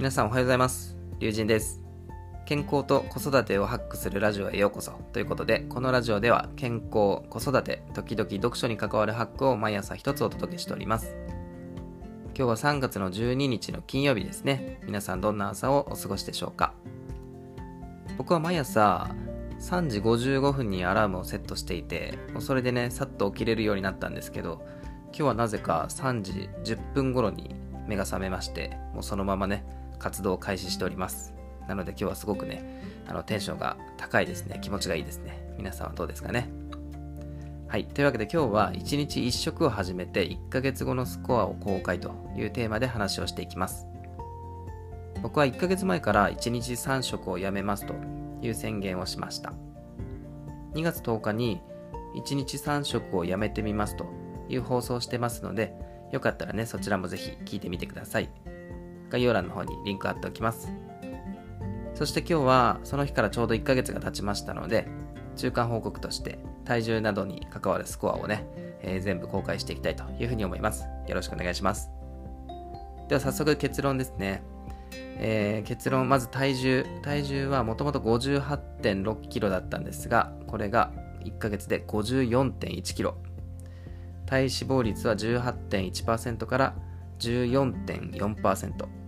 皆さんおはようございます。龍神です。健康と子育てをハックするラジオへようこそ。ということでこのラジオでは健康子育て時々読書に関わるハックを毎朝一つお届けしております。今日は3月の12日の金曜日ですね。皆さんどんな朝をお過ごしでしょうか。僕は毎朝3時55分にアラームをセットしていてもうそれでねさっと起きれるようになったんですけど今日はなぜか3時10分頃に目が覚めましてもうそのままね活動を開始しております。なので今日はすごくねあのテンションが高いですね。気持ちがいいですね。皆さんはどうですかね。はい。というわけで今日は1日1食を始めて1ヶ月後のスコアを公開というテーマで話をしていきます。僕は1ヶ月前から1日3食をやめますという宣言をしました。2月10日に1日3食をやめてみますという放送してますのでよかったらねそちらもぜひ聞いてみてください。概要欄の方にリンク貼っておきますそして今日はその日からちょうど1ヶ月が経ちましたので中間報告として体重などに関わるスコアをね、えー、全部公開していきたいというふうに思いますよろしくお願いしますでは早速結論ですねえー、結論、まず体重。体重はもともと58.6キロだったんですが、これが1ヶ月で54.1キロ。体脂肪率は18.1%から14.4%。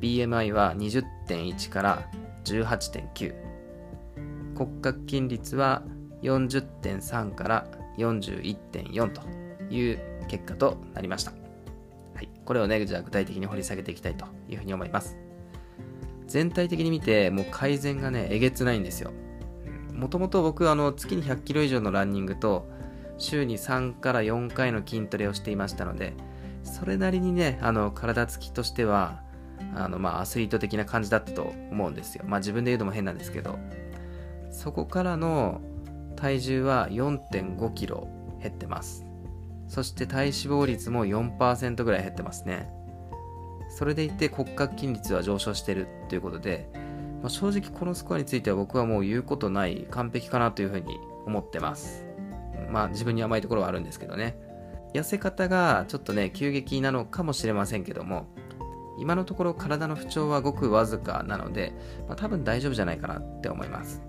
BMI は20.1から18.9。骨格筋率は40.3から41.4という結果となりました。はい、これをね、じゃあ具体的に掘り下げていきたいというふうに思います。全体的に見て、もう改善がね、えげつないんですよ。もともと僕、あの、月に100キロ以上のランニングと、週に3から4回の筋トレをしていましたので、それなりにね、あの、体つきとしては、あの、まあ、アスリート的な感じだったと思うんですよ。まあ、自分で言うのも変なんですけど、そこからの体重は4.5キロ減ってます。そして体脂肪率も4%ぐらい減ってますね。それでいて骨格筋率は上昇してるということで、まあ、正直このスコアについては僕はもう言うことない完璧かなというふうに思ってます。まあ自分に甘いところはあるんですけどね。痩せ方がちょっとね、急激なのかもしれませんけども、今のところ体の不調はごくわずかなので、まあ、多分大丈夫じゃないかなって思います。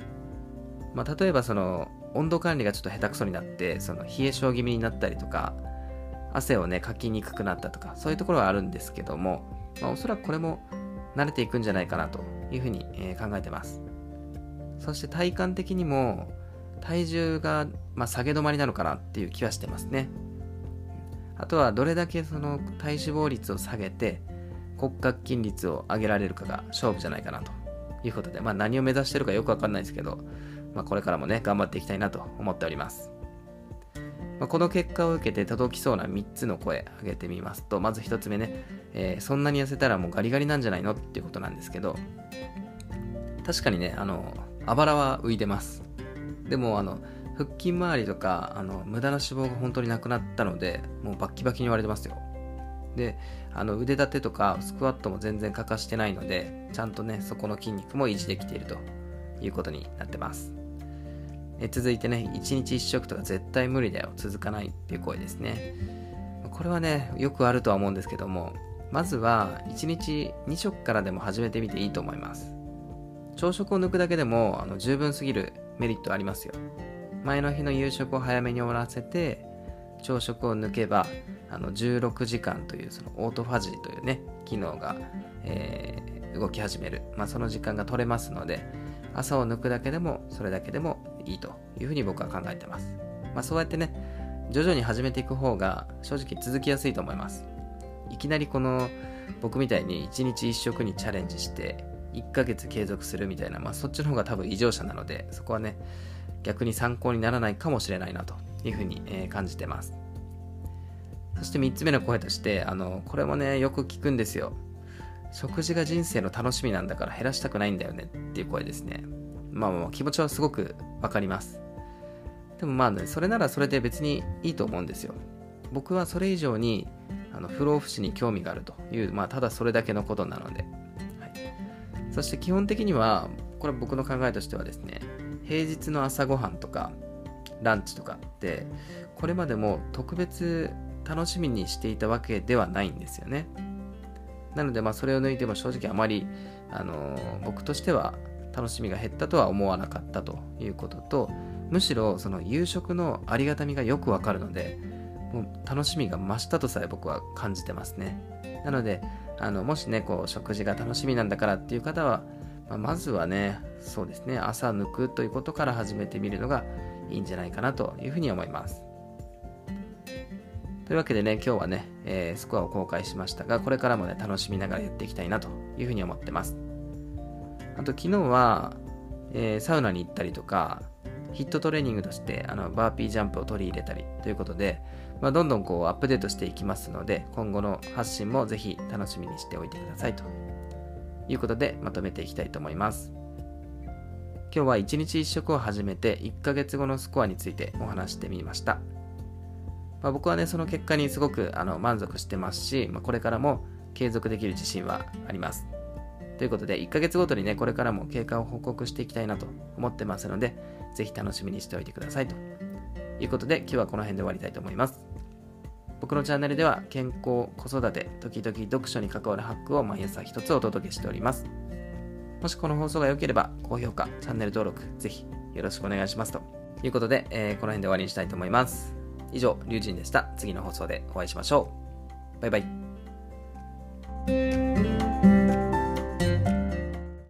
まあ、例えばその温度管理がちょっと下手くそになってその冷え性気味になったりとか汗をねかきにくくなったとかそういうところはあるんですけども、まあ、おそらくこれも慣れていくんじゃないかなというふうに、えー、考えてますそして体感的にも体重が、まあ、下げ止まりなのかなっていう気はしてますねあとはどれだけその体脂肪率を下げて骨格筋率を上げられるかが勝負じゃないかなということで、まあ、何を目指してるかよくわかんないですけど、まあ、これからもね頑張っていきたいなと思っておりますまあ、この結果を受けて届きそうな3つの声挙げてみますと、まず1つ目ね、えー、そんなに痩せたらもうガリガリなんじゃないのっていうことなんですけど、確かにね、あの、あばらは浮いてます。でも、あの、腹筋周りとか、あの、無駄な脂肪が本当になくなったので、もうバッキバキに割れてますよ。で、あの、腕立てとかスクワットも全然欠かしてないので、ちゃんとね、そこの筋肉も維持できているということになってます。え続いてね、1日1食とか絶対無理だよ、続かないっていう声ですね。これはね、よくあるとは思うんですけども、まずは1日2食からでも始めてみていいと思います。朝食を抜くだけでもあの十分すぎるメリットありますよ。前の日の夕食を早めに終わらせて、朝食を抜けば、あの16時間というそのオートファジーというね、機能が、えー、動き始める。まあ、その時間が取れますので、朝を抜くだけでもそれだけでもいいというふうに僕は考えてます。まあ、そうやってね、徐々に始めていく方が正直続きやすいと思います。いきなりこの僕みたいに1日1食にチャレンジして1ヶ月継続するみたいな、まあ、そっちの方が多分異常者なので、そこはね、逆に参考にならないかもしれないなというふうに、え感じてます。そして3つ目の声として、あの、これもね、よく聞くんですよ。食事が人生の楽しみなんだから減らしたくないんだよねっていう声ですね。まあまあ気持ちはすごくわかります。でもまあね、それならそれで別にいいと思うんですよ。僕はそれ以上にあの不老不死に興味があるという、まあただそれだけのことなので。はい、そして基本的には、これ僕の考えとしてはですね、平日の朝ごはんとかランチとかってこれまでも特別楽しみにしていたわけではないんですよね。なので、まあ、それを抜いても正直あまり、あのー、僕としては楽しみが減ったとは思わなかったということと、むしろその夕食のありがたみがよくわかるので、もう楽しみが増したとさえ僕は感じてますね。なので、あのもしね、こう食事が楽しみなんだからっていう方は、まあ、まずはね、そうですね、朝抜くということから始めてみるのがいいんじゃないかなというふうに思います。というわけでね、今日はね、えー、スコアを公開しましたが、これからもね、楽しみながらやっていきたいなというふうに思ってます。あと、昨日は、えー、サウナに行ったりとか、ヒットトレーニングとしてあのバーピージャンプを取り入れたりということで、まあ、どんどんこうアップデートしていきますので、今後の発信もぜひ楽しみにしておいてくださいということでまとめていきたいと思います。今日は1日1食を始めて1ヶ月後のスコアについてお話してみました。まあ、僕はね、その結果にすごくあの満足してますし、まあ、これからも継続できる自信はあります。ということで、1ヶ月ごとにね、これからも経過を報告していきたいなと思ってますので、ぜひ楽しみにしておいてくださいということで、今日はこの辺で終わりたいと思います。僕のチャンネルでは健康、子育て、時々読書に関わるハックを毎朝一つお届けしております。もしこの放送が良ければ、高評価、チャンネル登録、ぜひよろしくお願いしますということで、えー、この辺で終わりにしたいと思います。以上、龍神でした。次の放送でお会いしましょう。バイバイ。